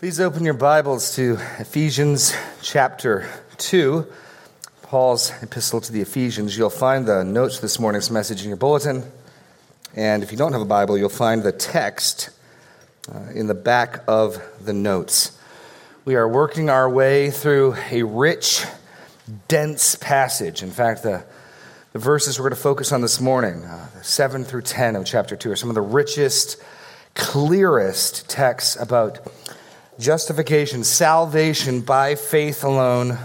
Please open your Bibles to Ephesians chapter 2, Paul's epistle to the Ephesians. You'll find the notes this morning's message in your bulletin. And if you don't have a Bible, you'll find the text uh, in the back of the notes. We are working our way through a rich, dense passage. In fact, the, the verses we're going to focus on this morning, uh, 7 through 10 of chapter 2, are some of the richest, clearest texts about justification, salvation by faith alone,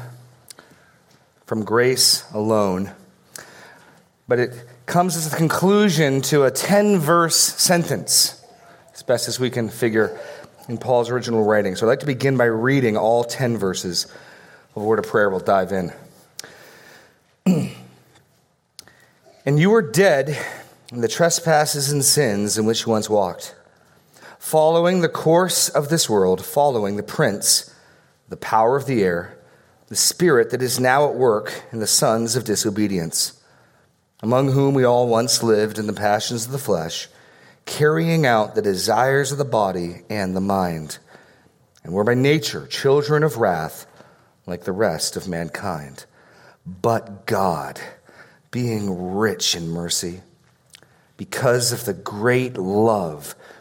from grace alone. But it comes as a conclusion to a 10 verse sentence, as best as we can figure in Paul's original writing. So I'd like to begin by reading all 10 verses of word of prayer. We'll dive in. and you were dead in the trespasses and sins in which you once walked following the course of this world, following the prince, the power of the air, the spirit that is now at work in the sons of disobedience, among whom we all once lived in the passions of the flesh, carrying out the desires of the body and the mind, and were by nature children of wrath like the rest of mankind. But God, being rich in mercy, because of the great love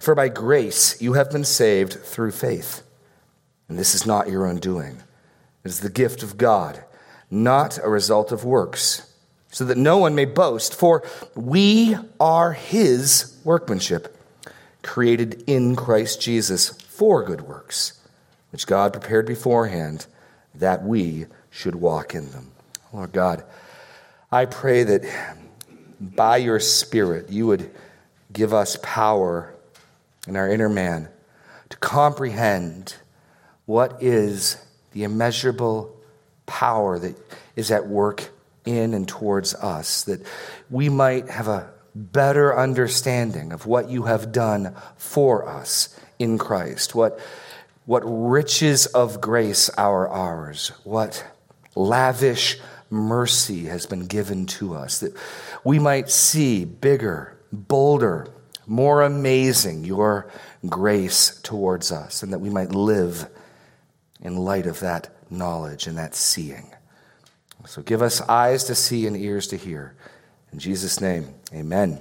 For by grace you have been saved through faith. And this is not your own doing, it is the gift of God, not a result of works, so that no one may boast. For we are his workmanship, created in Christ Jesus for good works, which God prepared beforehand that we should walk in them. Lord God, I pray that by your Spirit you would give us power in our inner man to comprehend what is the immeasurable power that is at work in and towards us, that we might have a better understanding of what you have done for us in Christ, what, what riches of grace are ours, what lavish mercy has been given to us, that we might see bigger, bolder, more amazing your grace towards us, and that we might live in light of that knowledge and that seeing. So give us eyes to see and ears to hear. In Jesus' name, amen.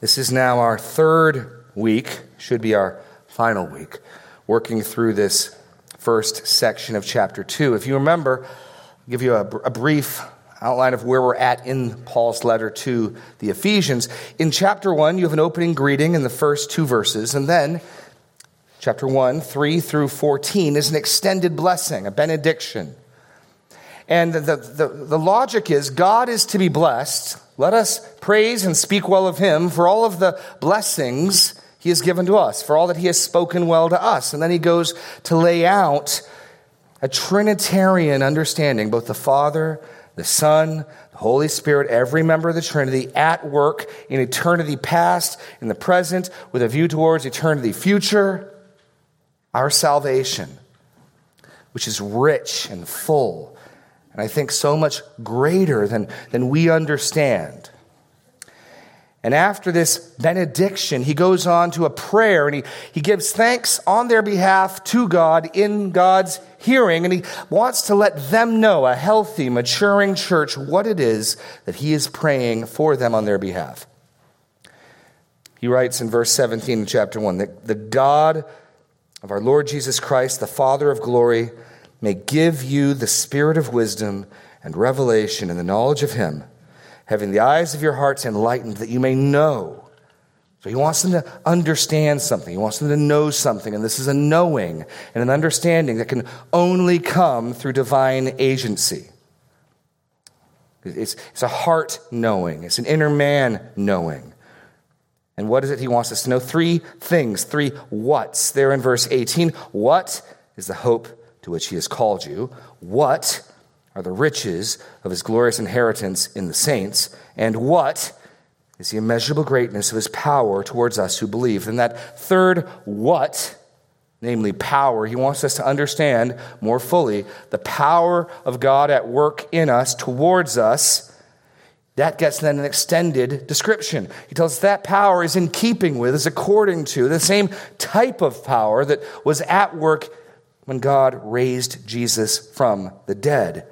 This is now our third week, should be our final week, working through this first section of chapter 2. If you remember, I'll give you a, a brief outline of where we're at in Paul's letter to the Ephesians. In chapter 1, you have an opening greeting in the first two verses, and then chapter 1, 3 through 14 is an extended blessing, a benediction. And the, the, the, logic is God is to be blessed. Let us praise and speak well of him for all of the blessings he has given to us, for all that he has spoken well to us. And then he goes to lay out a Trinitarian understanding, both the Father, the Son, the Holy Spirit, every member of the Trinity at work in eternity past, in the present, with a view towards eternity future, our salvation, which is rich and full, and I think so much greater than, than we understand. And after this benediction, he goes on to a prayer and he, he gives thanks on their behalf to God in God's hearing. And he wants to let them know, a healthy, maturing church, what it is that he is praying for them on their behalf. He writes in verse 17 in chapter 1 that the God of our Lord Jesus Christ, the Father of glory, may give you the spirit of wisdom and revelation and the knowledge of him having the eyes of your hearts enlightened that you may know. So he wants them to understand something. He wants them to know something. And this is a knowing and an understanding that can only come through divine agency. It's, it's a heart knowing, it's an inner man knowing. And what is it he wants us to know? Three things, three whats there in verse 18. What is the hope to which he has called you? What are the riches of his glorious inheritance in the saints? And what is the immeasurable greatness of his power towards us who believe? And that third what, namely power, he wants us to understand more fully the power of God at work in us towards us. That gets then an extended description. He tells us that power is in keeping with, is according to the same type of power that was at work when God raised Jesus from the dead,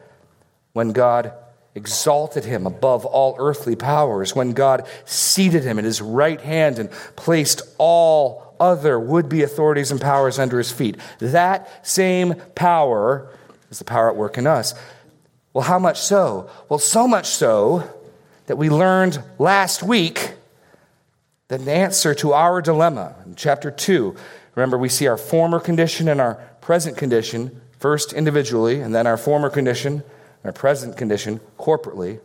when God exalted him above all earthly powers, when God seated him at his right hand and placed all other would be authorities and powers under his feet. That same power is the power at work in us. Well, how much so? Well, so much so that we learned last week that the answer to our dilemma in chapter 2, remember, we see our former condition and our present condition, first individually, and then our former condition, our present condition corporately.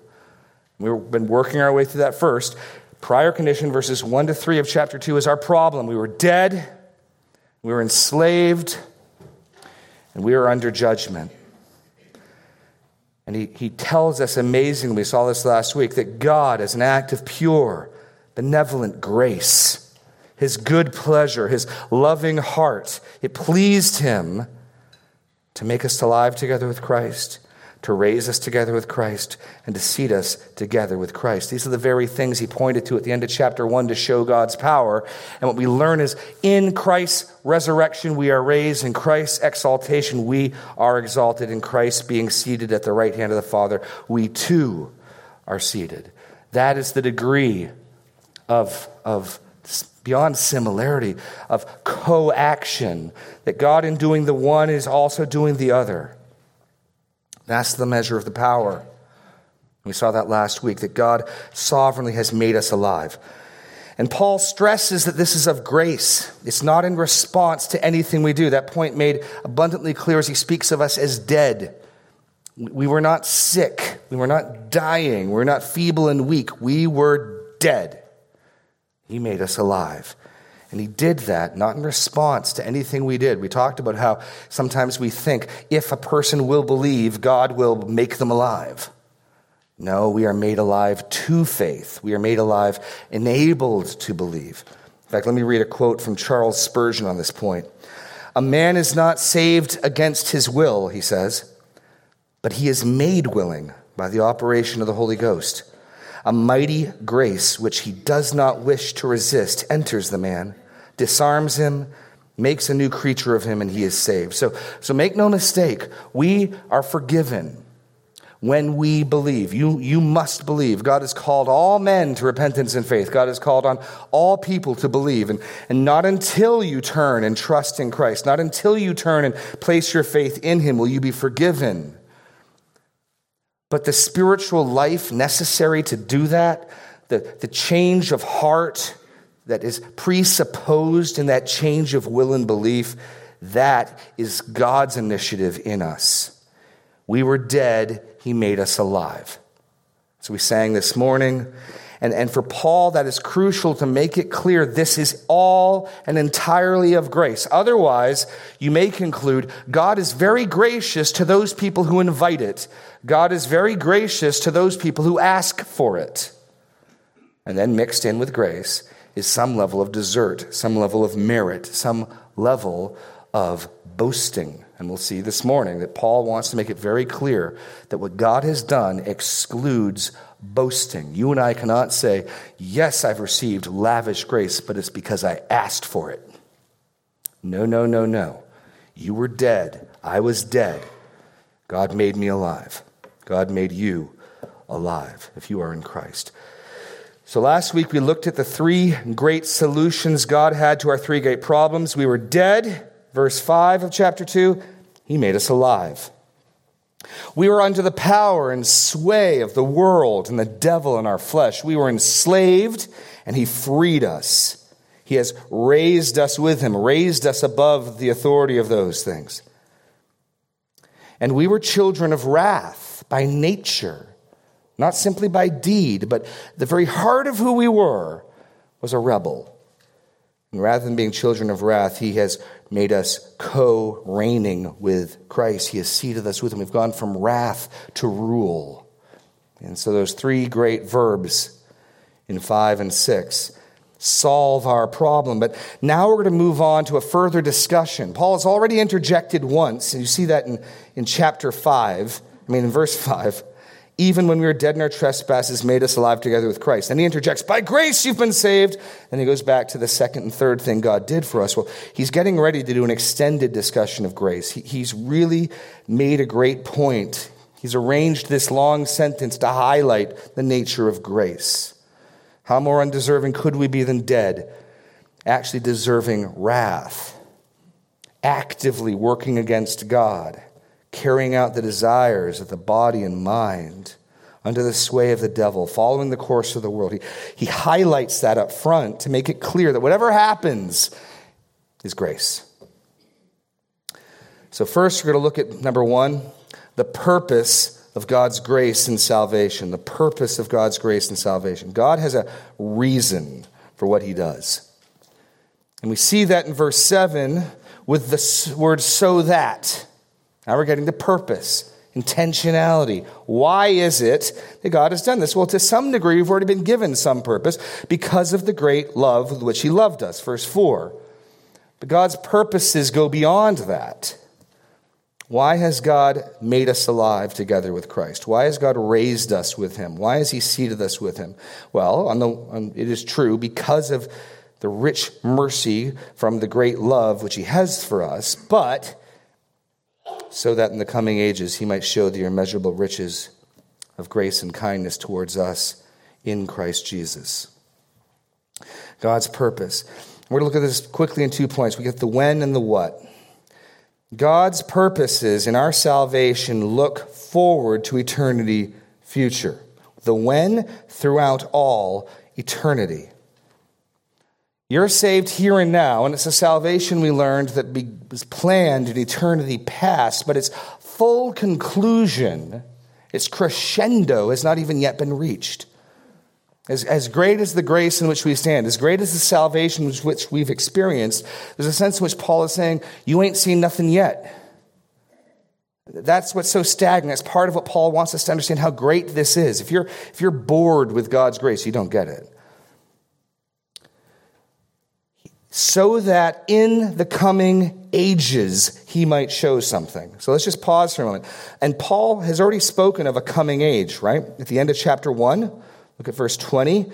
We've been working our way through that first. Prior condition, verses 1 to 3 of chapter 2, is our problem. We were dead, we were enslaved, and we were under judgment. And he, he tells us amazingly, we saw this last week, that God, as an act of pure, benevolent grace, his good pleasure, his loving heart. It pleased him to make us alive together with Christ, to raise us together with Christ, and to seat us together with Christ. These are the very things he pointed to at the end of chapter 1 to show God's power. And what we learn is in Christ's resurrection, we are raised. In Christ's exaltation, we are exalted. In Christ being seated at the right hand of the Father, we too are seated. That is the degree of, of beyond similarity, of co action, that God, in doing the one, is also doing the other. That's the measure of the power. We saw that last week, that God sovereignly has made us alive. And Paul stresses that this is of grace. It's not in response to anything we do. That point made abundantly clear as he speaks of us as dead. We were not sick. We were not dying. We were not feeble and weak. We were dead. He made us alive. And he did that not in response to anything we did. We talked about how sometimes we think if a person will believe, God will make them alive. No, we are made alive to faith. We are made alive, enabled to believe. In fact, let me read a quote from Charles Spurgeon on this point. A man is not saved against his will, he says, but he is made willing by the operation of the Holy Ghost. A mighty grace which he does not wish to resist enters the man, disarms him, makes a new creature of him, and he is saved. So, so make no mistake, we are forgiven when we believe. You, you must believe. God has called all men to repentance and faith. God has called on all people to believe. And, and not until you turn and trust in Christ, not until you turn and place your faith in him, will you be forgiven. But the spiritual life necessary to do that, the, the change of heart that is presupposed in that change of will and belief, that is God's initiative in us. We were dead, He made us alive. So we sang this morning. And, and for Paul, that is crucial to make it clear this is all and entirely of grace. Otherwise, you may conclude God is very gracious to those people who invite it, God is very gracious to those people who ask for it. And then mixed in with grace is some level of desert, some level of merit, some level of boasting. And we'll see this morning that Paul wants to make it very clear that what God has done excludes boasting. You and I cannot say, Yes, I've received lavish grace, but it's because I asked for it. No, no, no, no. You were dead. I was dead. God made me alive. God made you alive if you are in Christ. So last week we looked at the three great solutions God had to our three great problems. We were dead, verse 5 of chapter 2. He made us alive. We were under the power and sway of the world and the devil in our flesh. We were enslaved, and he freed us. He has raised us with him, raised us above the authority of those things. And we were children of wrath by nature, not simply by deed, but the very heart of who we were was a rebel. And rather than being children of wrath, he has made us co reigning with Christ. He has seated us with him. We've gone from wrath to rule. And so those three great verbs in 5 and 6 solve our problem. But now we're going to move on to a further discussion. Paul has already interjected once, and you see that in, in chapter 5, I mean, in verse 5. Even when we were dead in our trespasses, made us alive together with Christ. And he interjects, By grace you've been saved. And he goes back to the second and third thing God did for us. Well, he's getting ready to do an extended discussion of grace. He, he's really made a great point. He's arranged this long sentence to highlight the nature of grace. How more undeserving could we be than dead? Actually, deserving wrath, actively working against God, carrying out the desires of the body and mind under the sway of the devil, following the course of the world. He, he highlights that up front to make it clear that whatever happens is grace. So, first, we're going to look at number one, the purpose of God's grace and salvation, the purpose of God's grace and salvation. God has a reason for what he does. And we see that in verse 7 with the word so that. Now we're getting the purpose, intentionality. Why is it that God has done this? Well, to some degree, we've already been given some purpose because of the great love with which he loved us. Verse 4. But God's purposes go beyond that. Why has God made us alive together with Christ? Why has God raised us with him? Why has he seated us with him? Well, on the, on, it is true because of the rich mercy from the great love which he has for us, but so that in the coming ages he might show the immeasurable riches of grace and kindness towards us in Christ Jesus. God's purpose. We're going to look at this quickly in two points. We get the when and the what. God's purposes in our salvation look forward to eternity future. The when throughout all eternity. You're saved here and now, and it's a salvation we learned that was planned in eternity past, but its full conclusion, its crescendo, has not even yet been reached. As, as great as the grace in which we stand, as great as the salvation which we've experienced, there's a sense in which Paul is saying, You ain't seen nothing yet. That's what's so stagnant. That's part of what Paul wants us to understand how great this is. If you're, if you're bored with God's grace, you don't get it. So that in the coming ages he might show something. So let's just pause for a moment. And Paul has already spoken of a coming age, right? At the end of chapter 1. Look at verse 20.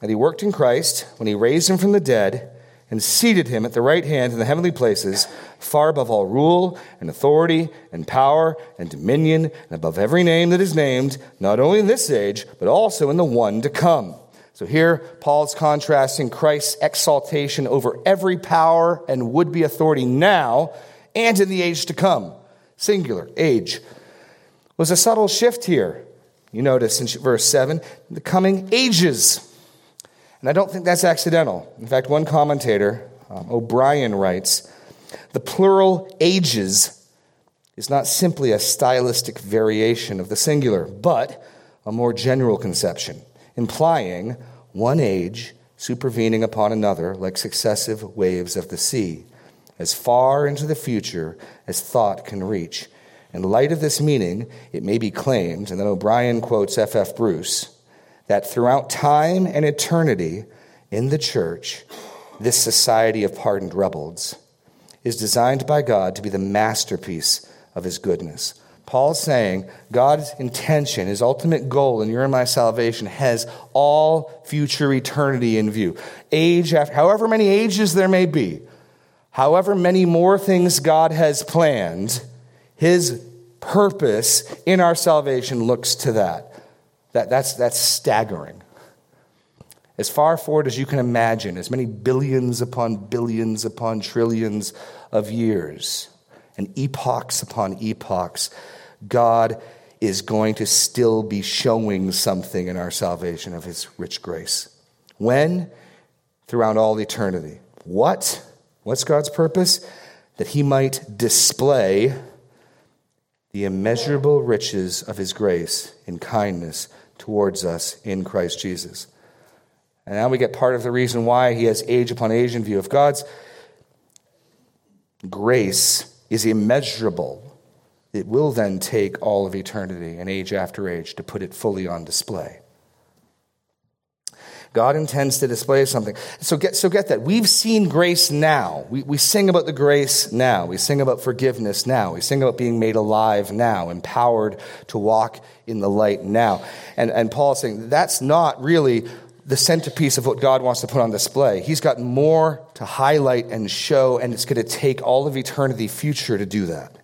That he worked in Christ when he raised him from the dead and seated him at the right hand in the heavenly places, far above all rule and authority and power and dominion, and above every name that is named, not only in this age, but also in the one to come. So here, Paul's contrasting Christ's exaltation over every power and would be authority now and in the age to come. Singular, age. Was a subtle shift here. You notice in verse 7 the coming ages. And I don't think that's accidental. In fact, one commentator, um, O'Brien, writes the plural ages is not simply a stylistic variation of the singular, but a more general conception, implying one age supervening upon another like successive waves of the sea, as far into the future as thought can reach in light of this meaning, it may be claimed, and then O'Brien quotes F. F. Bruce, that throughout time and eternity in the church, this society of pardoned rebels is designed by God to be the masterpiece of his goodness. Paul's saying God's intention, his ultimate goal in your and my salvation, has all future eternity in view. Age after, however many ages there may be, however many more things God has planned, his purpose in our salvation looks to that. that that's, that's staggering. As far forward as you can imagine, as many billions upon billions upon trillions of years, and epochs upon epochs, God is going to still be showing something in our salvation of His rich grace. When? Throughout all eternity. What? What's God's purpose? That He might display the immeasurable riches of his grace and kindness towards us in Christ Jesus. And now we get part of the reason why he has age upon age in view. of God's Grace is immeasurable. It will then take all of eternity and age after age to put it fully on display. God intends to display something. So get, so get that. We've seen grace now. We, we sing about the grace now. We sing about forgiveness now. We sing about being made alive now, empowered to walk in the light now. And, and Paul is saying that's not really the centerpiece of what God wants to put on display. He's got more to highlight and show, and it's going to take all of eternity future to do that.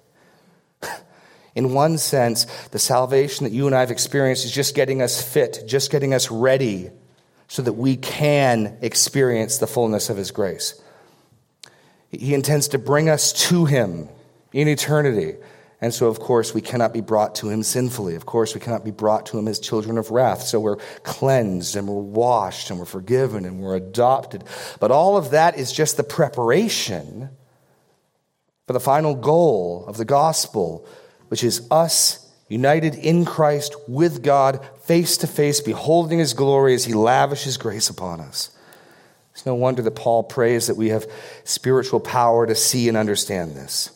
In one sense, the salvation that you and I have experienced is just getting us fit, just getting us ready so that we can experience the fullness of His grace. He intends to bring us to Him in eternity. And so, of course, we cannot be brought to him sinfully. Of course, we cannot be brought to him as children of wrath. So we're cleansed and we're washed and we're forgiven and we're adopted. But all of that is just the preparation for the final goal of the gospel, which is us united in Christ with God, face to face, beholding his glory as he lavishes grace upon us. It's no wonder that Paul prays that we have spiritual power to see and understand this.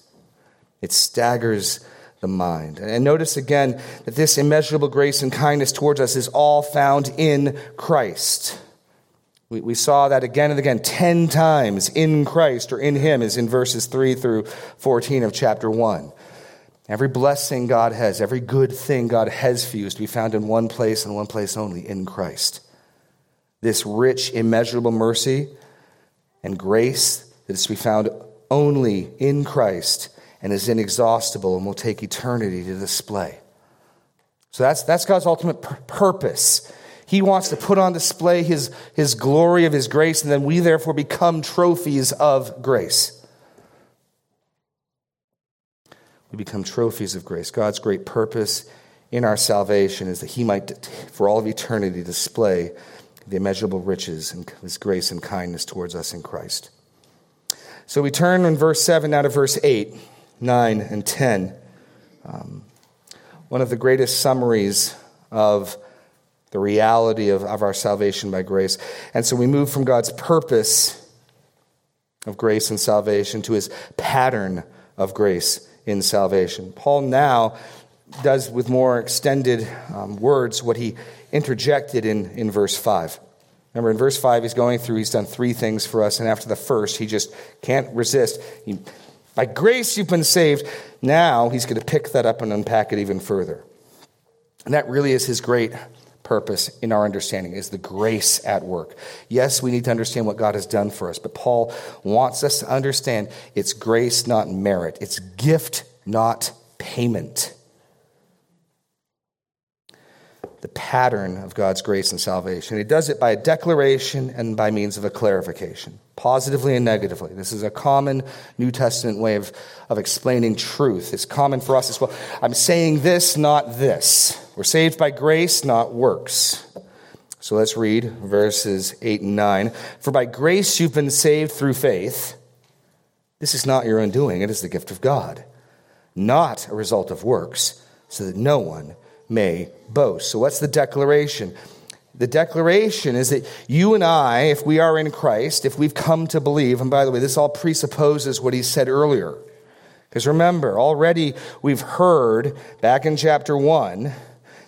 It staggers the mind. And notice again that this immeasurable grace and kindness towards us is all found in Christ. We, saw that again and again, 10 times in Christ or in Him, is in verses 3 through 14 of chapter 1. Every blessing God has, every good thing God has for you is to be found in one place and one place only in Christ. This rich, immeasurable mercy and grace that is to be found only in Christ and is inexhaustible and will take eternity to display. So that's, that's God's ultimate purpose. He wants to put on display his, his glory of his grace, and then we therefore become trophies of grace. We become trophies of grace. God's great purpose in our salvation is that He might, for all of eternity, display the immeasurable riches and His grace and kindness towards us in Christ. So we turn in verse 7 now to verse 8, 9, and 10. Um, one of the greatest summaries of the reality of, of our salvation by grace. And so we move from God's purpose of grace and salvation to his pattern of grace in salvation. Paul now does, with more extended um, words, what he interjected in, in verse 5. Remember, in verse 5, he's going through, he's done three things for us, and after the first, he just can't resist. He, by grace, you've been saved. Now, he's going to pick that up and unpack it even further. And that really is his great purpose in our understanding is the grace at work. Yes, we need to understand what God has done for us, but Paul wants us to understand it's grace, not merit. It's gift, not payment. The pattern of God's grace and salvation. He does it by a declaration and by means of a clarification, positively and negatively. This is a common New Testament way of, of explaining truth. It's common for us as well. I'm saying this, not this. We're saved by grace, not works. So let's read verses 8 and 9. For by grace you've been saved through faith. This is not your own doing, it is the gift of God, not a result of works, so that no one may boast. So what's the declaration? The declaration is that you and I, if we are in Christ, if we've come to believe, and by the way, this all presupposes what he said earlier. Because remember, already we've heard back in chapter 1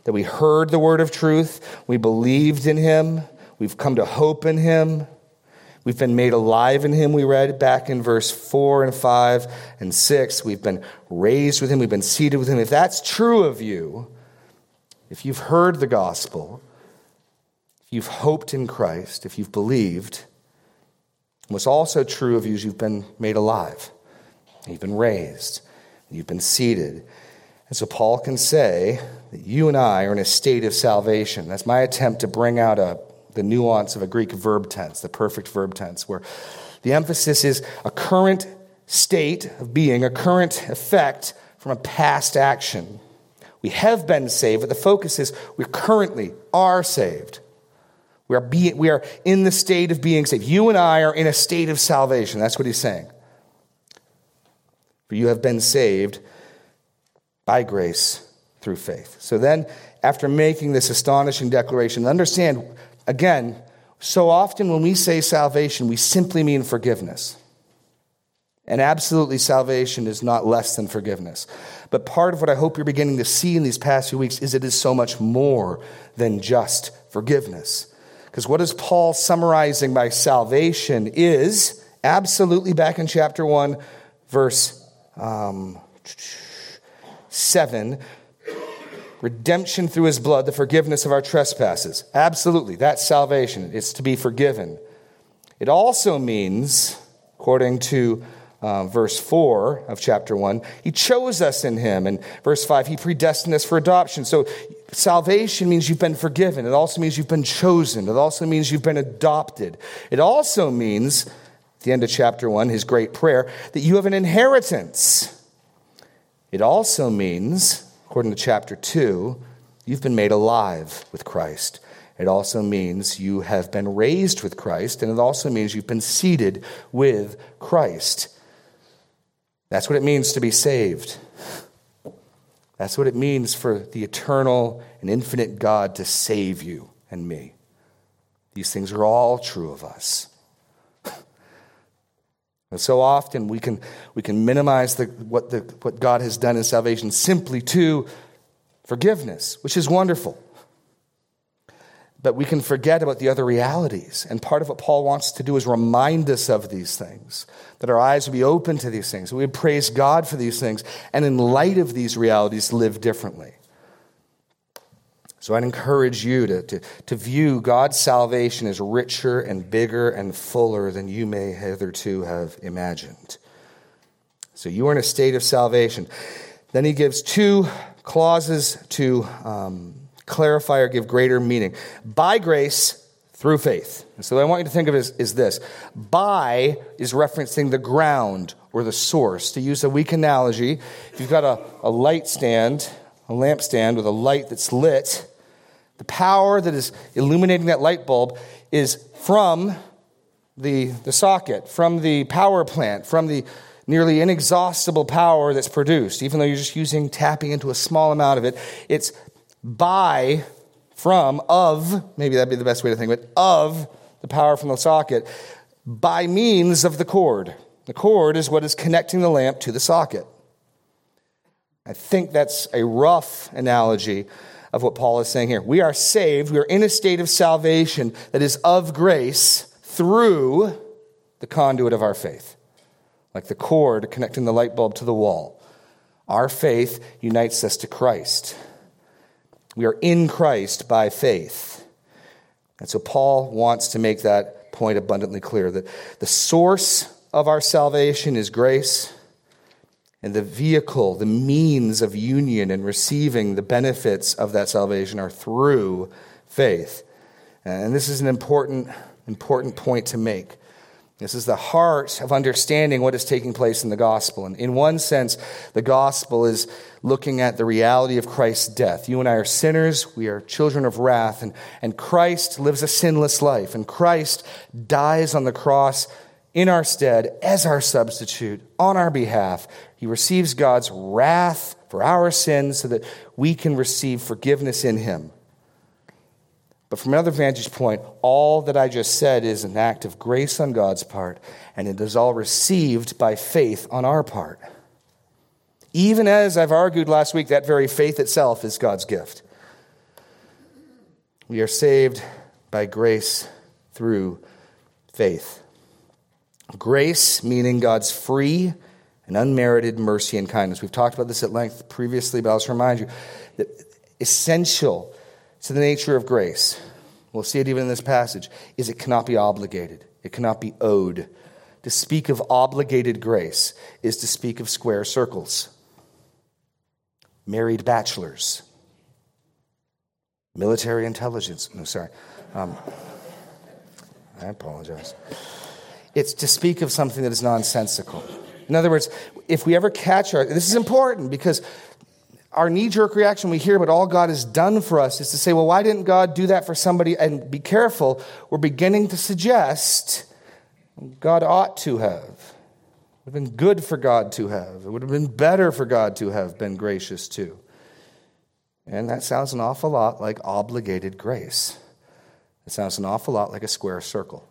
that we heard the word of truth, we believed in him, we've come to hope in him, we've been made alive in him, we read back in verse 4 and 5 and 6. We've been raised with him, we've been seated with him. If that's true of you, if you've heard the gospel, if you've hoped in Christ, if you've believed, what's also true of you is you've been made alive, you've been raised, you've been seated. And so Paul can say that you and I are in a state of salvation. That's my attempt to bring out a, the nuance of a Greek verb tense, the perfect verb tense, where the emphasis is a current state of being, a current effect from a past action. We have been saved, but the focus is we currently are saved. We are, be, we are in the state of being saved. You and I are in a state of salvation. That's what he's saying. For you have been saved by grace through faith. So then, after making this astonishing declaration, understand again, so often when we say salvation, we simply mean forgiveness. And absolutely, salvation is not less than forgiveness. But part of what I hope you're beginning to see in these past few weeks is it is so much more than just forgiveness. Because what is Paul summarizing by salvation is absolutely back in chapter 1, verse um, 7 redemption through his blood, the forgiveness of our trespasses. Absolutely, that's salvation. It's to be forgiven. It also means, according to uh, verse 4 of chapter 1, he chose us in him. And verse 5, he predestined us for adoption. So salvation means you've been forgiven. It also means you've been chosen. It also means you've been adopted. It also means, at the end of chapter 1, his great prayer, that you have an inheritance. It also means according to chapter 2, you've been made alive with Christ. It also means you have been raised with Christ, and it also means you've been seated with Christ. That's what it means to be saved. That's what it means for the eternal and infinite God to save you and me. These things are all true of us. And so often we can, we can minimize the, what, the, what God has done in salvation simply to forgiveness, which is wonderful. But we can forget about the other realities. And part of what Paul wants to do is remind us of these things, that our eyes would be open to these things, that we would praise God for these things, and in light of these realities, live differently. So I'd encourage you to, to, to view God's salvation as richer and bigger and fuller than you may hitherto have imagined. So you are in a state of salvation. Then he gives two clauses to um, clarify or give greater meaning. By grace, through faith. And so what I want you to think of is, is this. By is referencing the ground or the source. To use a weak analogy, if you've got a, a light stand, a lamp stand with a light that's lit, the power that is illuminating that light bulb is from the, the socket, from the power plant, from the nearly inexhaustible power that's produced, even though you're just using tapping into a small amount of it. It's by, from, of, maybe that'd be the best way to think of it, of the power from the socket by means of the cord. The cord is what is connecting the lamp to the socket. I think that's a rough analogy of what Paul is saying here. We are saved, we are in a state of salvation that is of grace through the conduit of our faith, like the cord connecting the light bulb to the wall. Our faith unites us to Christ. We are in Christ by faith. And so Paul wants to make that point abundantly clear that the source of our salvation is grace and the vehicle, the means of union and receiving the benefits of that salvation are through faith. And this is an important, important point to make. This is the heart of understanding what is taking place in the gospel. And in one sense, the gospel is looking at the reality of Christ's death. You and I are sinners, we are children of wrath, and, and Christ lives a sinless life, and Christ dies on the cross in our stead as our substitute on our behalf. He receives God's wrath for our sins so that we can receive forgiveness in Him. But from another vantage point, all that I just said is an act of grace on God's part, and it is all received by faith on our part. Even as I've argued last week, that very faith itself is God's gift. We are saved by grace through faith. Grace, meaning God's free and unmerited mercy and kindness. We've talked about this at length previously, but I'll just remind you that essential to the nature of grace, we'll see it even in this passage, is it cannot be obligated, it cannot be owed. To speak of obligated grace is to speak of square circles, married bachelors, military intelligence. No, sorry. Um, I apologize. It's to speak of something that is nonsensical. In other words, if we ever catch our, this is important because our knee jerk reaction we hear about all God has done for us is to say, well, why didn't God do that for somebody? And be careful, we're beginning to suggest God ought to have. It would have been good for God to have. It would have been better for God to have been gracious to. And that sounds an awful lot like obligated grace. It sounds an awful lot like a square circle.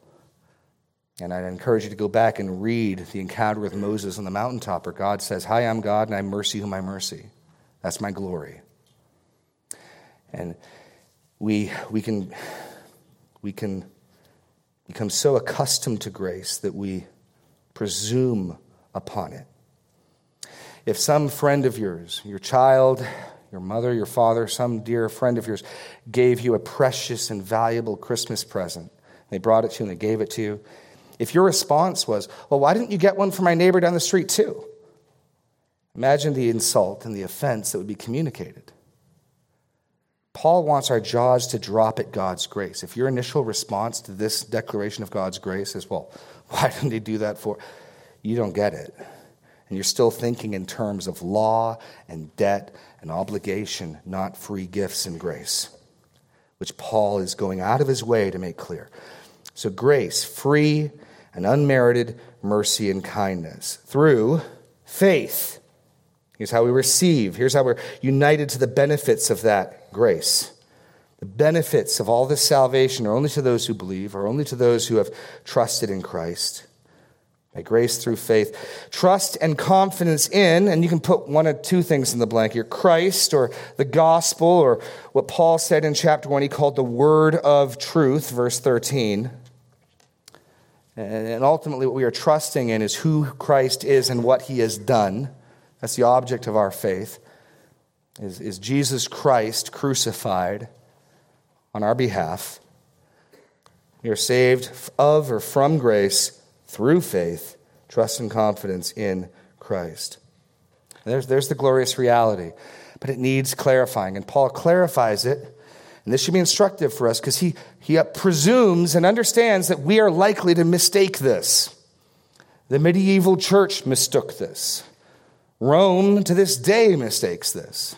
And I'd encourage you to go back and read the encounter with Moses on the mountaintop where God says, Hi, I'm God, and I mercy whom I mercy. That's my glory. And we, we, can, we can become so accustomed to grace that we presume upon it. If some friend of yours, your child, your mother, your father, some dear friend of yours gave you a precious and valuable Christmas present, they brought it to you and they gave it to you, if your response was, Well, why didn't you get one for my neighbor down the street too? Imagine the insult and the offense that would be communicated. Paul wants our jaws to drop at God's grace. If your initial response to this declaration of God's grace is, Well, why didn't he do that for? You don't get it. And you're still thinking in terms of law and debt and obligation, not free gifts and grace, which Paul is going out of his way to make clear. So, grace, free and unmerited mercy and kindness through faith. Here's how we receive. Here's how we're united to the benefits of that grace. The benefits of all this salvation are only to those who believe, or only to those who have trusted in Christ. By grace through faith. Trust and confidence in, and you can put one of two things in the blank here Christ or the gospel, or what Paul said in chapter 1, he called the word of truth, verse 13. And ultimately, what we are trusting in is who Christ is and what he has done. That's the object of our faith, is, is Jesus Christ crucified on our behalf. We are saved of or from grace through faith, trust and confidence in Christ. there's, there's the glorious reality, but it needs clarifying. And Paul clarifies it and this should be instructive for us because he, he uh, presumes and understands that we are likely to mistake this. The medieval church mistook this. Rome to this day mistakes this.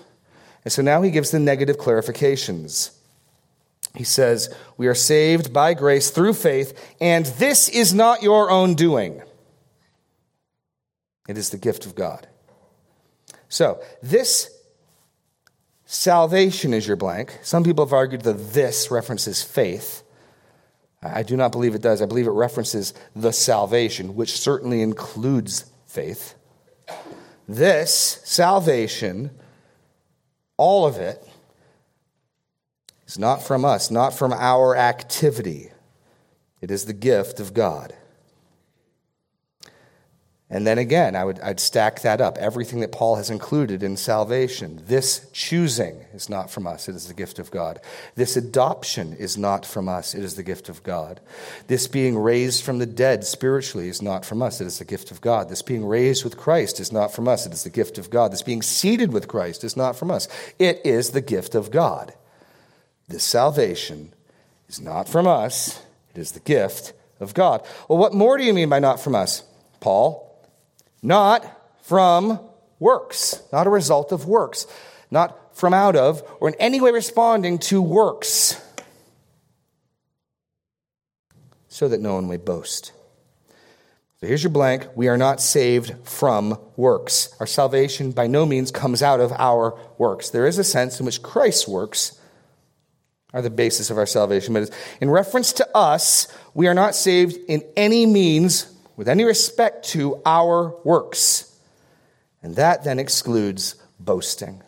And so now he gives the negative clarifications. He says, We are saved by grace through faith, and this is not your own doing. It is the gift of God. So, this Salvation is your blank. Some people have argued that this references faith. I do not believe it does. I believe it references the salvation, which certainly includes faith. This salvation, all of it, is not from us, not from our activity. It is the gift of God. And then again, I would, I'd stack that up. Everything that Paul has included in salvation. This choosing is not from us, it is the gift of God. This adoption is not from us, it is the gift of God. This being raised from the dead spiritually is not from us, it is the gift of God. This being raised with Christ is not from us, it is the gift of God. This being seated with Christ is not from us, it is the gift of God. This salvation is not from us, it is the gift of God. Well, what more do you mean by not from us, Paul? Not from works, not a result of works, not from out of, or in any way responding to works, so that no one may boast. So here's your blank. We are not saved from works. Our salvation by no means comes out of our works. There is a sense in which Christ's works are the basis of our salvation. But in reference to us, we are not saved in any means with any respect to our works. And that then excludes boasting.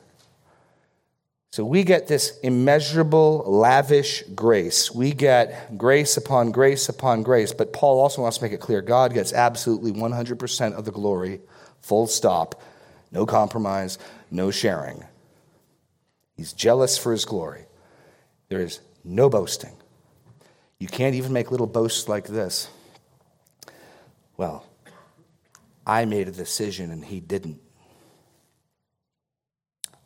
So we get this immeasurable, lavish grace. We get grace upon grace upon grace. But Paul also wants to make it clear God gets absolutely 100% of the glory, full stop, no compromise, no sharing. He's jealous for his glory. There is no boasting. You can't even make little boasts like this. Well, I made a decision and he didn't.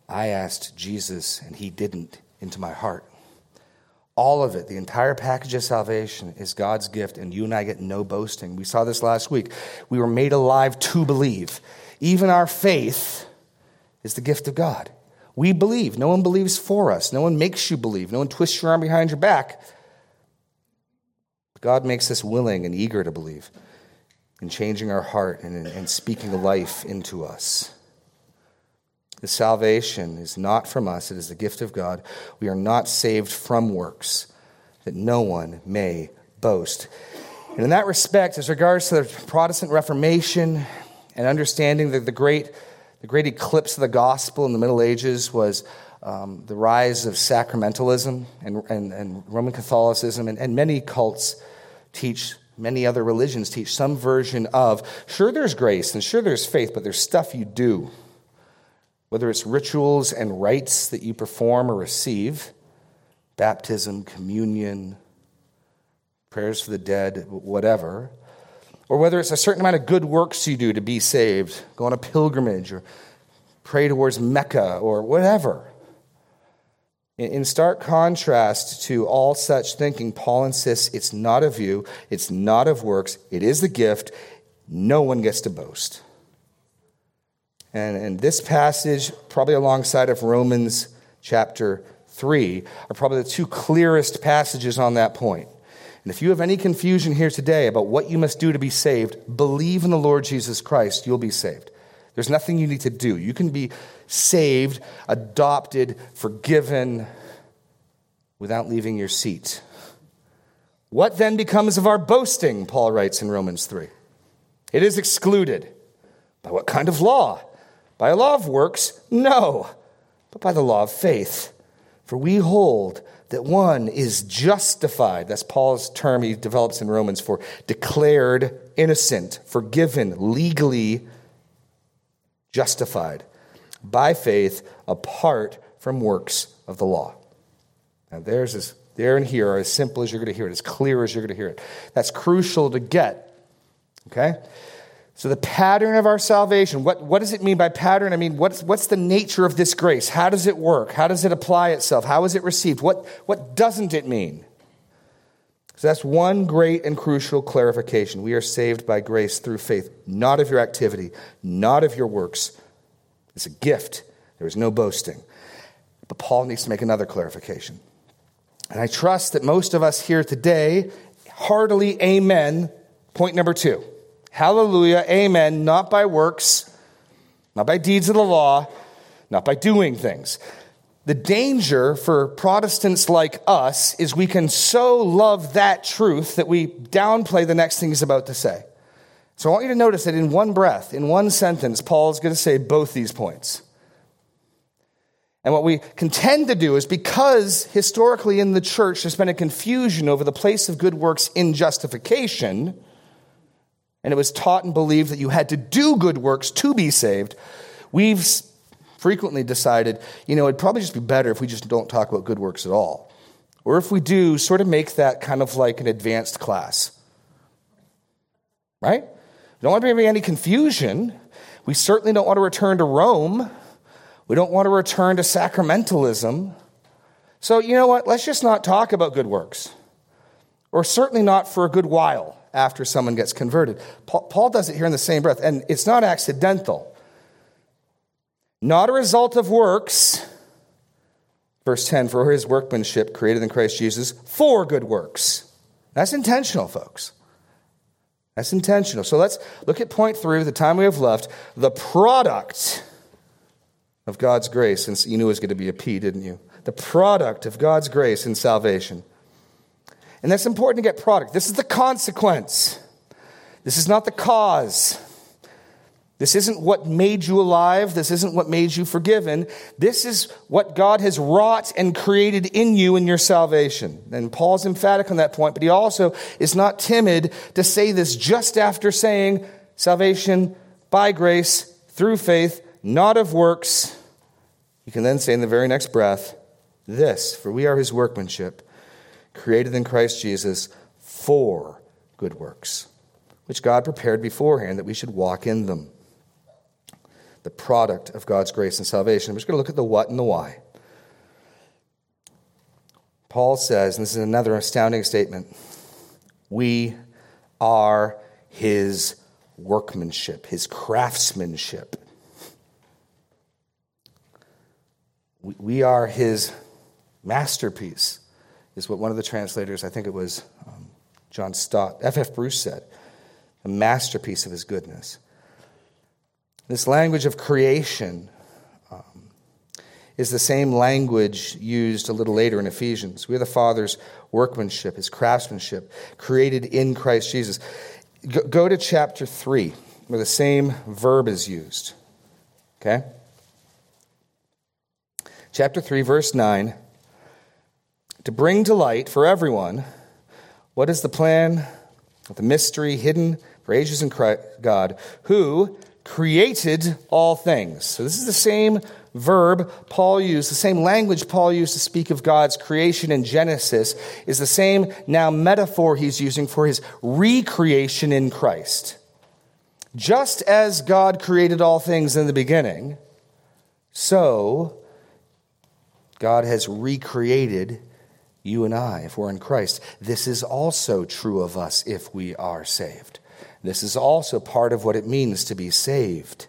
I asked Jesus and he didn't into my heart. All of it, the entire package of salvation, is God's gift, and you and I get no boasting. We saw this last week. We were made alive to believe. Even our faith is the gift of God. We believe. No one believes for us. No one makes you believe. No one twists your arm behind your back. God makes us willing and eager to believe and changing our heart and, and speaking life into us. The salvation is not from us, it is the gift of God. We are not saved from works, that no one may boast. And in that respect, as regards to the Protestant Reformation and understanding that the great, the great eclipse of the gospel in the Middle Ages was um, the rise of sacramentalism and, and, and Roman Catholicism, and, and many cults teach, many other religions teach some version of sure, there's grace and sure, there's faith, but there's stuff you do. Whether it's rituals and rites that you perform or receive, baptism, communion, prayers for the dead, whatever, or whether it's a certain amount of good works you do to be saved, go on a pilgrimage or pray towards Mecca or whatever. In stark contrast to all such thinking, Paul insists it's not of you, it's not of works, it is the gift. No one gets to boast. And, and this passage, probably alongside of Romans chapter 3, are probably the two clearest passages on that point. And if you have any confusion here today about what you must do to be saved, believe in the Lord Jesus Christ, you'll be saved. There's nothing you need to do. You can be saved, adopted, forgiven without leaving your seat. What then becomes of our boasting? Paul writes in Romans 3. It is excluded. By what kind of law? By a law of works? No, but by the law of faith. For we hold that one is justified. That's Paul's term he develops in Romans for declared innocent, forgiven, legally justified by faith apart from works of the law. Now, there's as there and here are as simple as you're going to hear it, as clear as you're going to hear it. That's crucial to get. Okay? So, the pattern of our salvation, what, what does it mean by pattern? I mean, what's, what's the nature of this grace? How does it work? How does it apply itself? How is it received? What, what doesn't it mean? So, that's one great and crucial clarification. We are saved by grace through faith, not of your activity, not of your works, it's a gift. There is no boasting. But Paul needs to make another clarification. And I trust that most of us here today heartily amen. Point number two. Hallelujah, amen, not by works, not by deeds of the law, not by doing things. The danger for Protestants like us is we can so love that truth that we downplay the next thing he's about to say. So I want you to notice that in one breath, in one sentence, Paul is going to say both these points. And what we contend to do is because historically in the church there's been a confusion over the place of good works in justification, and it was taught and believed that you had to do good works to be saved, we've frequently decided, you know, it'd probably just be better if we just don't talk about good works at all. Or if we do, sort of make that kind of like an advanced class. Right? We don't want to be any confusion. We certainly don't want to return to Rome. We don't want to return to sacramentalism. So, you know what? Let's just not talk about good works, or certainly not for a good while after someone gets converted. Paul does it here in the same breath, and it's not accidental. Not a result of works. Verse 10 For his workmanship created in Christ Jesus for good works. That's intentional, folks. That's intentional. So let's look at point three, the time we have left. The product of God's grace. since you knew it was going to be a P, didn't you? The product of God's grace in salvation. And that's important to get product. This is the consequence. This is not the cause. This isn't what made you alive. This isn't what made you forgiven. This is what God has wrought and created in you in your salvation. And Paul's emphatic on that point, but he also is not timid to say this just after saying salvation by grace through faith, not of works. He can then say in the very next breath, this, for we are his workmanship, created in Christ Jesus for good works, which God prepared beforehand that we should walk in them the product of God's grace and salvation. We're just going to look at the what and the why. Paul says, and this is another astounding statement we are his workmanship, his craftsmanship. We are his masterpiece, is what one of the translators, I think it was um, John Stott, F.F. Bruce said, a masterpiece of his goodness. This language of creation um, is the same language used a little later in Ephesians. We are the Father's workmanship, his craftsmanship, created in Christ Jesus. Go to chapter 3, where the same verb is used. Okay? Chapter 3, verse 9. To bring to light for everyone what is the plan of the mystery hidden for ages in Christ, God, who created all things. So this is the same verb Paul used, the same language Paul used to speak of God's creation in Genesis, is the same now metaphor he's using for his recreation in Christ. Just as God created all things in the beginning, so God has recreated you and I if we're in Christ. This is also true of us if we are saved. This is also part of what it means to be saved.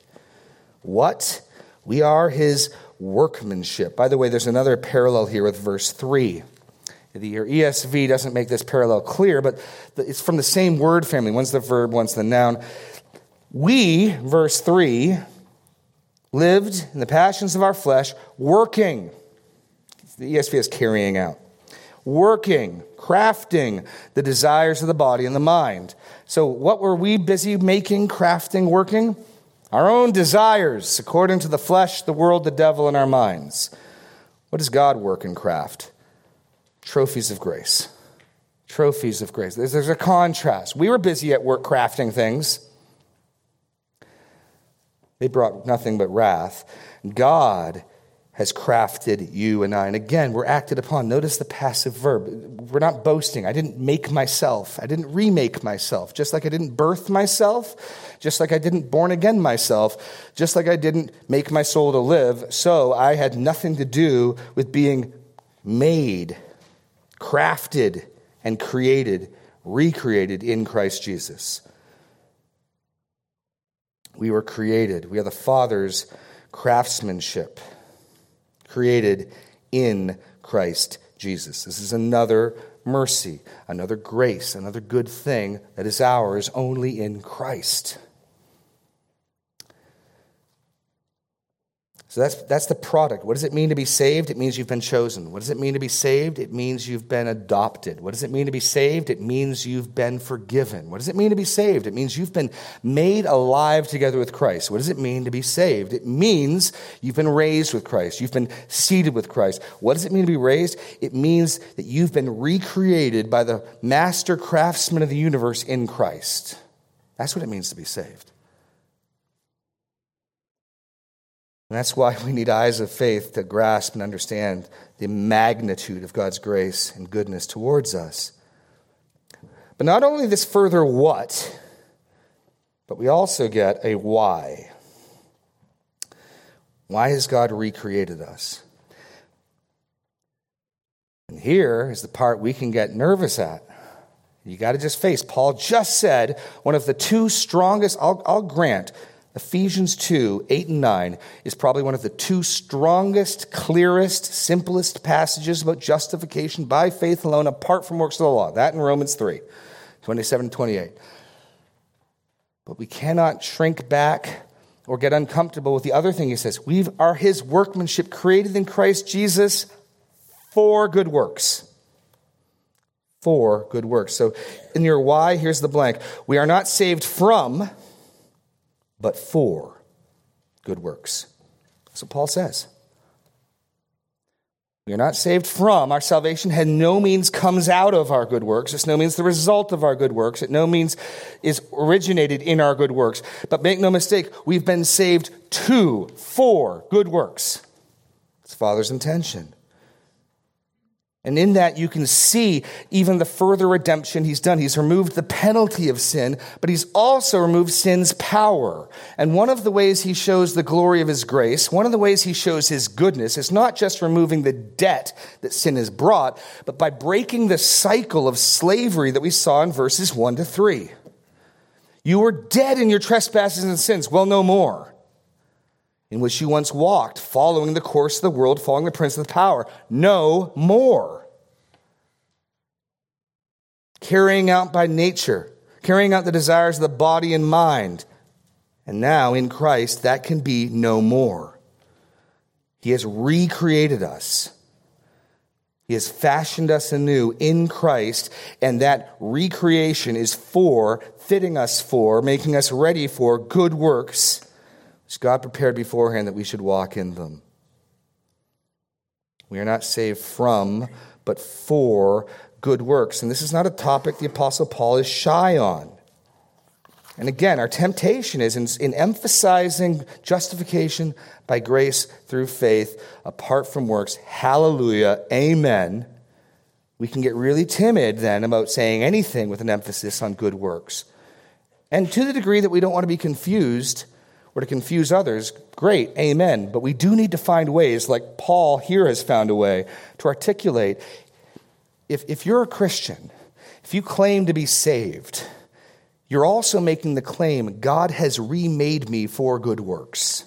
What? We are his workmanship. By the way, there's another parallel here with verse 3. The ESV doesn't make this parallel clear, but it's from the same word family. One's the verb, one's the noun. We, verse 3, lived in the passions of our flesh, working. The ESV is carrying out. Working, crafting the desires of the body and the mind. So, what were we busy making, crafting, working? Our own desires, according to the flesh, the world, the devil, and our minds. What does God work and craft? Trophies of grace. Trophies of grace. There's, there's a contrast. We were busy at work crafting things, they brought nothing but wrath. God has crafted you and I. And again, we're acted upon. Notice the passive verb. We're not boasting. I didn't make myself. I didn't remake myself. Just like I didn't birth myself, just like I didn't born again myself, just like I didn't make my soul to live. So I had nothing to do with being made, crafted, and created, recreated in Christ Jesus. We were created. We are the Father's craftsmanship created in Christ Jesus. This is another mercy, another grace, another good thing that is ours only in Christ. So that's, that's the product. What does it mean to be saved? It means you've been chosen. What does it mean to be saved? It means you've been adopted. What does it mean to be saved? It means you've been forgiven. What does it mean to be saved? It means you've been made alive together with Christ. What does it mean to be saved? It means you've been raised with Christ. You've been seated with Christ. What does it mean to be raised? It means that you've been recreated by the master craftsman of the universe in Christ. That's what it means to be saved. And that's why we need eyes of faith to grasp and understand the magnitude of God's grace and goodness towards us. But not only this further what, but we also get a why. Why has God recreated us? And here is the part we can get nervous at. You got to just face. Paul just said one of the two strongest, I'll, I'll grant, Ephesians 2 8 and 9 is probably one of the two strongest, clearest, simplest passages about justification by faith alone, apart from works of the law. That in Romans 3 27 and 28. But we cannot shrink back or get uncomfortable with the other thing he says. We are his workmanship created in Christ Jesus for good works. For good works. So in your why, here's the blank. We are not saved from but for good works. That's what Paul says. We are not saved from. Our salvation had no means comes out of our good works. It's no means the result of our good works. It no means is originated in our good works. But make no mistake, we've been saved to, for good works. It's Father's intention. And in that, you can see even the further redemption he's done. He's removed the penalty of sin, but he's also removed sin's power. And one of the ways he shows the glory of his grace, one of the ways he shows his goodness, is not just removing the debt that sin has brought, but by breaking the cycle of slavery that we saw in verses 1 to 3. You were dead in your trespasses and sins. Well, no more in which you once walked, following the course of the world, following the prince of the power. No more. Carrying out by nature, carrying out the desires of the body and mind. And now in Christ, that can be no more. He has recreated us. He has fashioned us anew in Christ, and that recreation is for, fitting us for, making us ready for good works, which God prepared beforehand that we should walk in them. We are not saved from, but for good works. And this is not a topic the Apostle Paul is shy on. And again, our temptation is in, in, emphasizing justification by grace through faith apart from works. Hallelujah. Amen. We can get really timid then about saying anything with an emphasis on good works. And to the degree that we don't want to be confused or to confuse others, great, amen. But we do need to find ways, like Paul here has found a way, to articulate if, if you're a Christian, if you claim to be saved, you're also making the claim God has remade me for good works.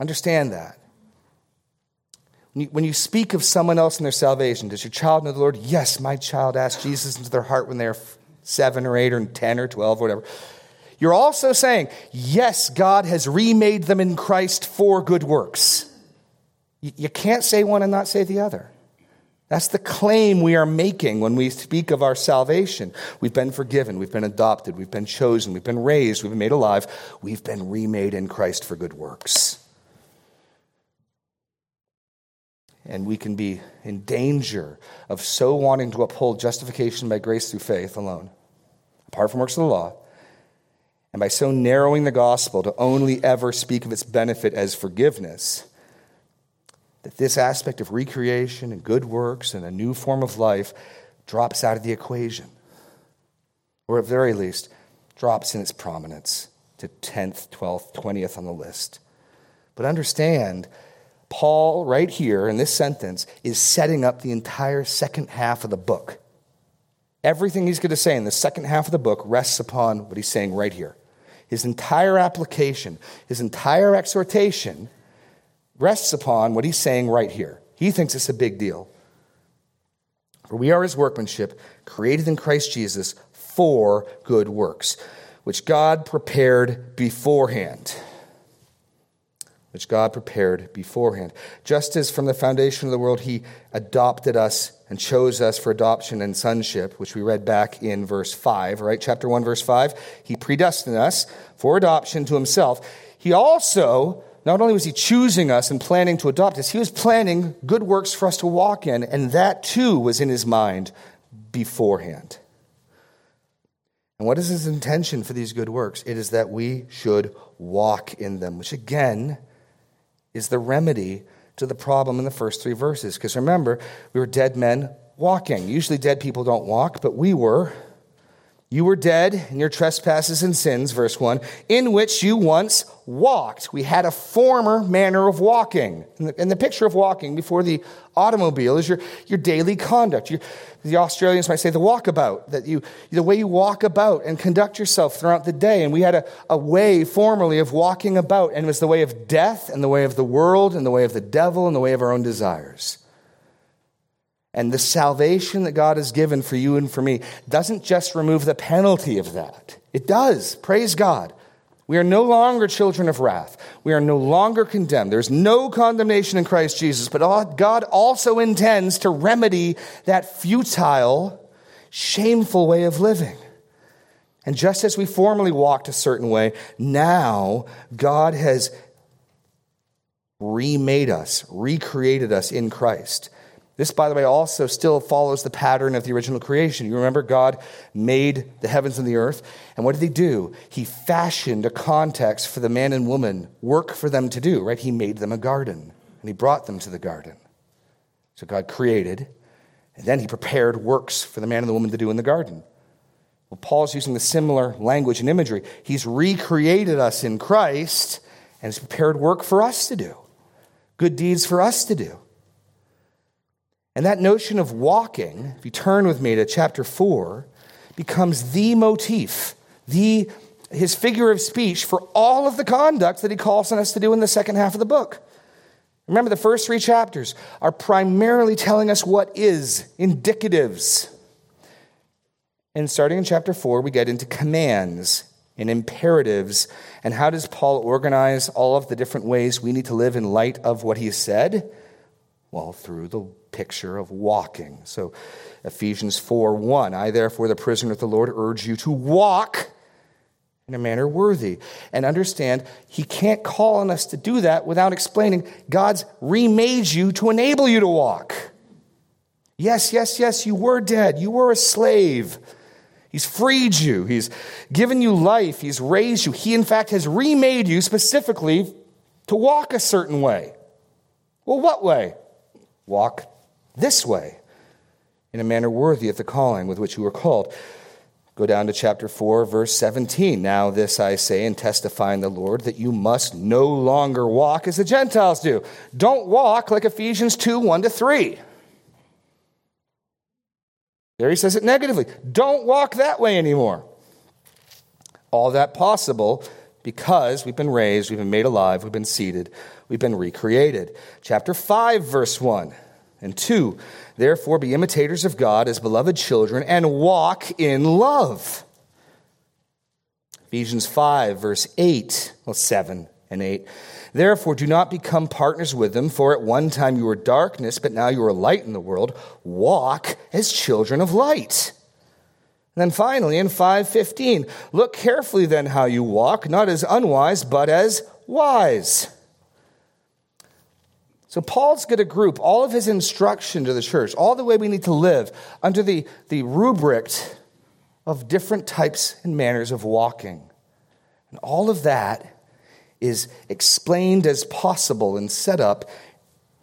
Understand that. When you, speak of someone else in their salvation, does your child know the Lord? Yes, my child asked Jesus into their heart when they're seven or eight or 10 or 12 or whatever. You're also saying, yes, God has remade them in Christ for good works. You can't say one and not say the other. That's the claim we are making when we speak of our salvation. We've been forgiven, we've been adopted, we've been chosen, we've been raised, we've been made alive, we've been remade in Christ for good works. And we can be in danger of so wanting to uphold justification by grace through faith alone, apart from works of the law, and by so narrowing the gospel to only ever speak of its benefit as forgiveness that this aspect of recreation and good works and a new form of life drops out of the equation, or at very least, drops in its prominence to 10th, 12th, 20th on the list. But understand, Paul, right here in this sentence, is setting up the entire second half of the book. Everything he's going to say in the second half of the book rests upon what he's saying right here. His entire application, his entire exhortation rests upon what he's saying right here. He thinks it's a big deal. For we are his workmanship, created in Christ Jesus for good works, which God prepared beforehand. Which God prepared beforehand. Just as from the foundation of the world he adopted us and chose us for adoption and sonship, which we read back in verse 5, right? Chapter 1, verse 5. He predestined us for adoption to himself. He also not only was he choosing us and planning to adopt us, he was planning good works for us to walk in, and that too was in his mind beforehand. And what is his intention for these good works? It is that we should walk in them, which again is the remedy to the problem in the first three verses. Because remember, we were dead men walking. Usually, dead people don't walk, but we were. You were dead in your trespasses and sins, verse 1, in which you once walked. We had a former manner of walking. And the, and the picture of walking before the automobile is your, your daily conduct. The Australians might say the walkabout, that you, the way you walk about and conduct yourself throughout the day. And we had a, a way formerly of walking about, and it was the way of death, and the way of the world, and the way of the devil, and the way of our own desires. And the salvation that God has given for you and for me doesn't just remove the penalty of that. It does. Praise God. We are no longer children of wrath. We are no longer condemned. There's no condemnation in Christ Jesus, but God also intends to remedy that futile, shameful way of living. And just as we formerly walked a certain way, now God has remade us, recreated us in Christ. This, by the way, also still follows the pattern of the original creation. You remember God made the heavens and the earth, and what did He do? He fashioned a context for the man and woman, work for them to do, right? He made them a garden, and He brought them to the garden. So God created, and then He prepared works for the man and the woman to do in the garden. Well, Paul's using the similar language and imagery. He's recreated us in Christ, and has prepared work for us to do, good deeds for us to do. And that notion of walking, if you turn with me to chapter 4, becomes the motif, the, his figure of speech for all of the conduct that he calls on us to do in the second half of the book. Remember, the first three chapters are primarily telling us what is, indicatives. And starting in chapter 4, we get into commands, and imperatives. And how does Paul organize all of the different ways we need to live in light of what he has said? Well, through the picture of walking. So, Ephesians 4 1, I therefore, the prisoner of the Lord, urge you to walk in a manner worthy. And understand, he can't call on us to do that without explaining God's remade you to enable you to walk. Yes, yes, yes, you were dead. You were a slave. He's freed you. He's given you life. He's raised you. He, in fact, has remade you specifically to walk a certain way. Well, what way? Walk this way in a manner worthy of the calling with which you were called. Go down to chapter 4, verse 17. Now, this I say and testify in the Lord that you must no longer walk as the Gentiles do. Don't walk like Ephesians 2 1 to 3. There he says it negatively. Don't walk that way anymore. All that possible because we've been raised, we've been made alive, we've been seated, we've been recreated. Chapter 5, verse 1 and 2. Therefore, be imitators of God as beloved children and walk in love. Ephesians 5, verse 8, well, 7 and 8. Therefore, do not become partners with them, for at one time you were darkness, but now you are light in the world. Walk as children of light. And then finally, in 515, look carefully then how you walk, not as unwise, but as wise so Paul's going to group all of his instruction to the church, all the way we need to live, under the, the rubric of different types and manners of walking. And all of that is explained as possible and set up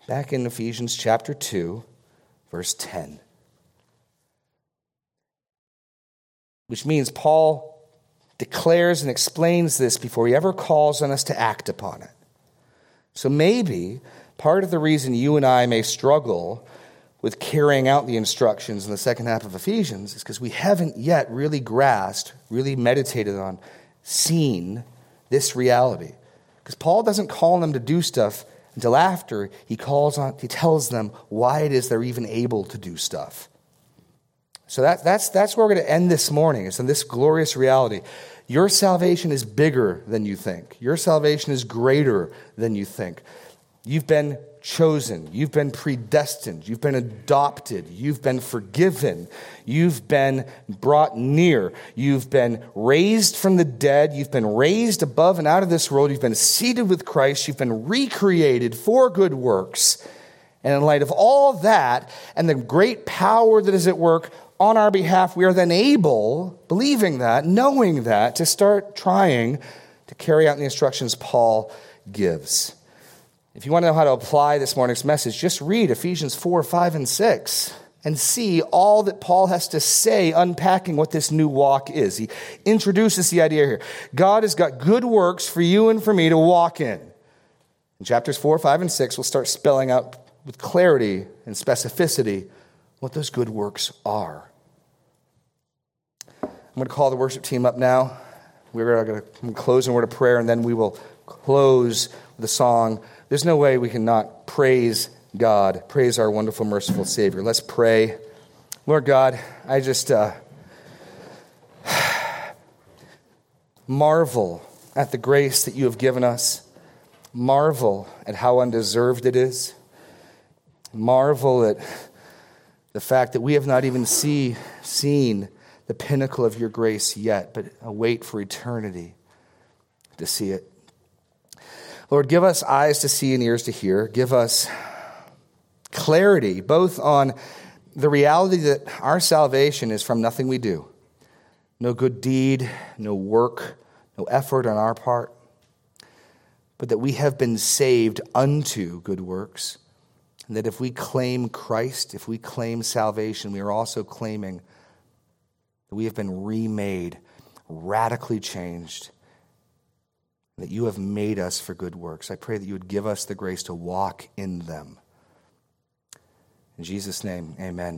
back in Ephesians chapter 2, verse 10. Which means Paul declares and explains this before he ever calls on us to act upon it. So maybe Part of the reason you and I may struggle with carrying out the instructions in the second half of Ephesians is because we haven't yet really grasped, really meditated on, seen this reality. Because Paul doesn't call them to do stuff until after he calls on, he tells them why it is they're even able to do stuff. So that, that's, that's where we're going to end this morning. It's in this glorious reality. Your salvation is bigger than you think. Your salvation is greater than you think. You've been chosen. You've been predestined. You've been adopted. You've been forgiven. You've been brought near. You've been raised from the dead. You've been raised above and out of this world. You've been seated with Christ. You've been recreated for good works. And in light of all that and the great power that is at work on our behalf, we are then able, believing that, knowing that, to start trying to carry out the instructions Paul gives. If you want to know how to apply this morning's message, just read Ephesians 4, 5, and 6 and see all that Paul has to say unpacking what this new walk is. He introduces the idea here. God has got good works for you and for me to walk in. In chapters 4, 5, and 6, we'll start spelling out with clarity and specificity what those good works are. I'm going to call the worship team up now. We're going to close in a word of prayer, and then we will close a song. There's no way we can not praise God, praise our wonderful, merciful Savior. Let's pray. Lord God, I just uh, marvel at the grace that you have given us, marvel at how undeserved it is, marvel at the fact that we have not even see, seen the pinnacle of your grace yet, but await for eternity to see it. Lord, give us eyes to see and ears to hear. Give us clarity, both on the reality that our salvation is from nothing we do no good deed, no work, no effort on our part, but that we have been saved unto good works. And that if we claim Christ, if we claim salvation, we are also claiming that we have been remade, radically changed that you have made us for good works. I pray that you would give us the grace to walk in them. In Jesus' name, amen.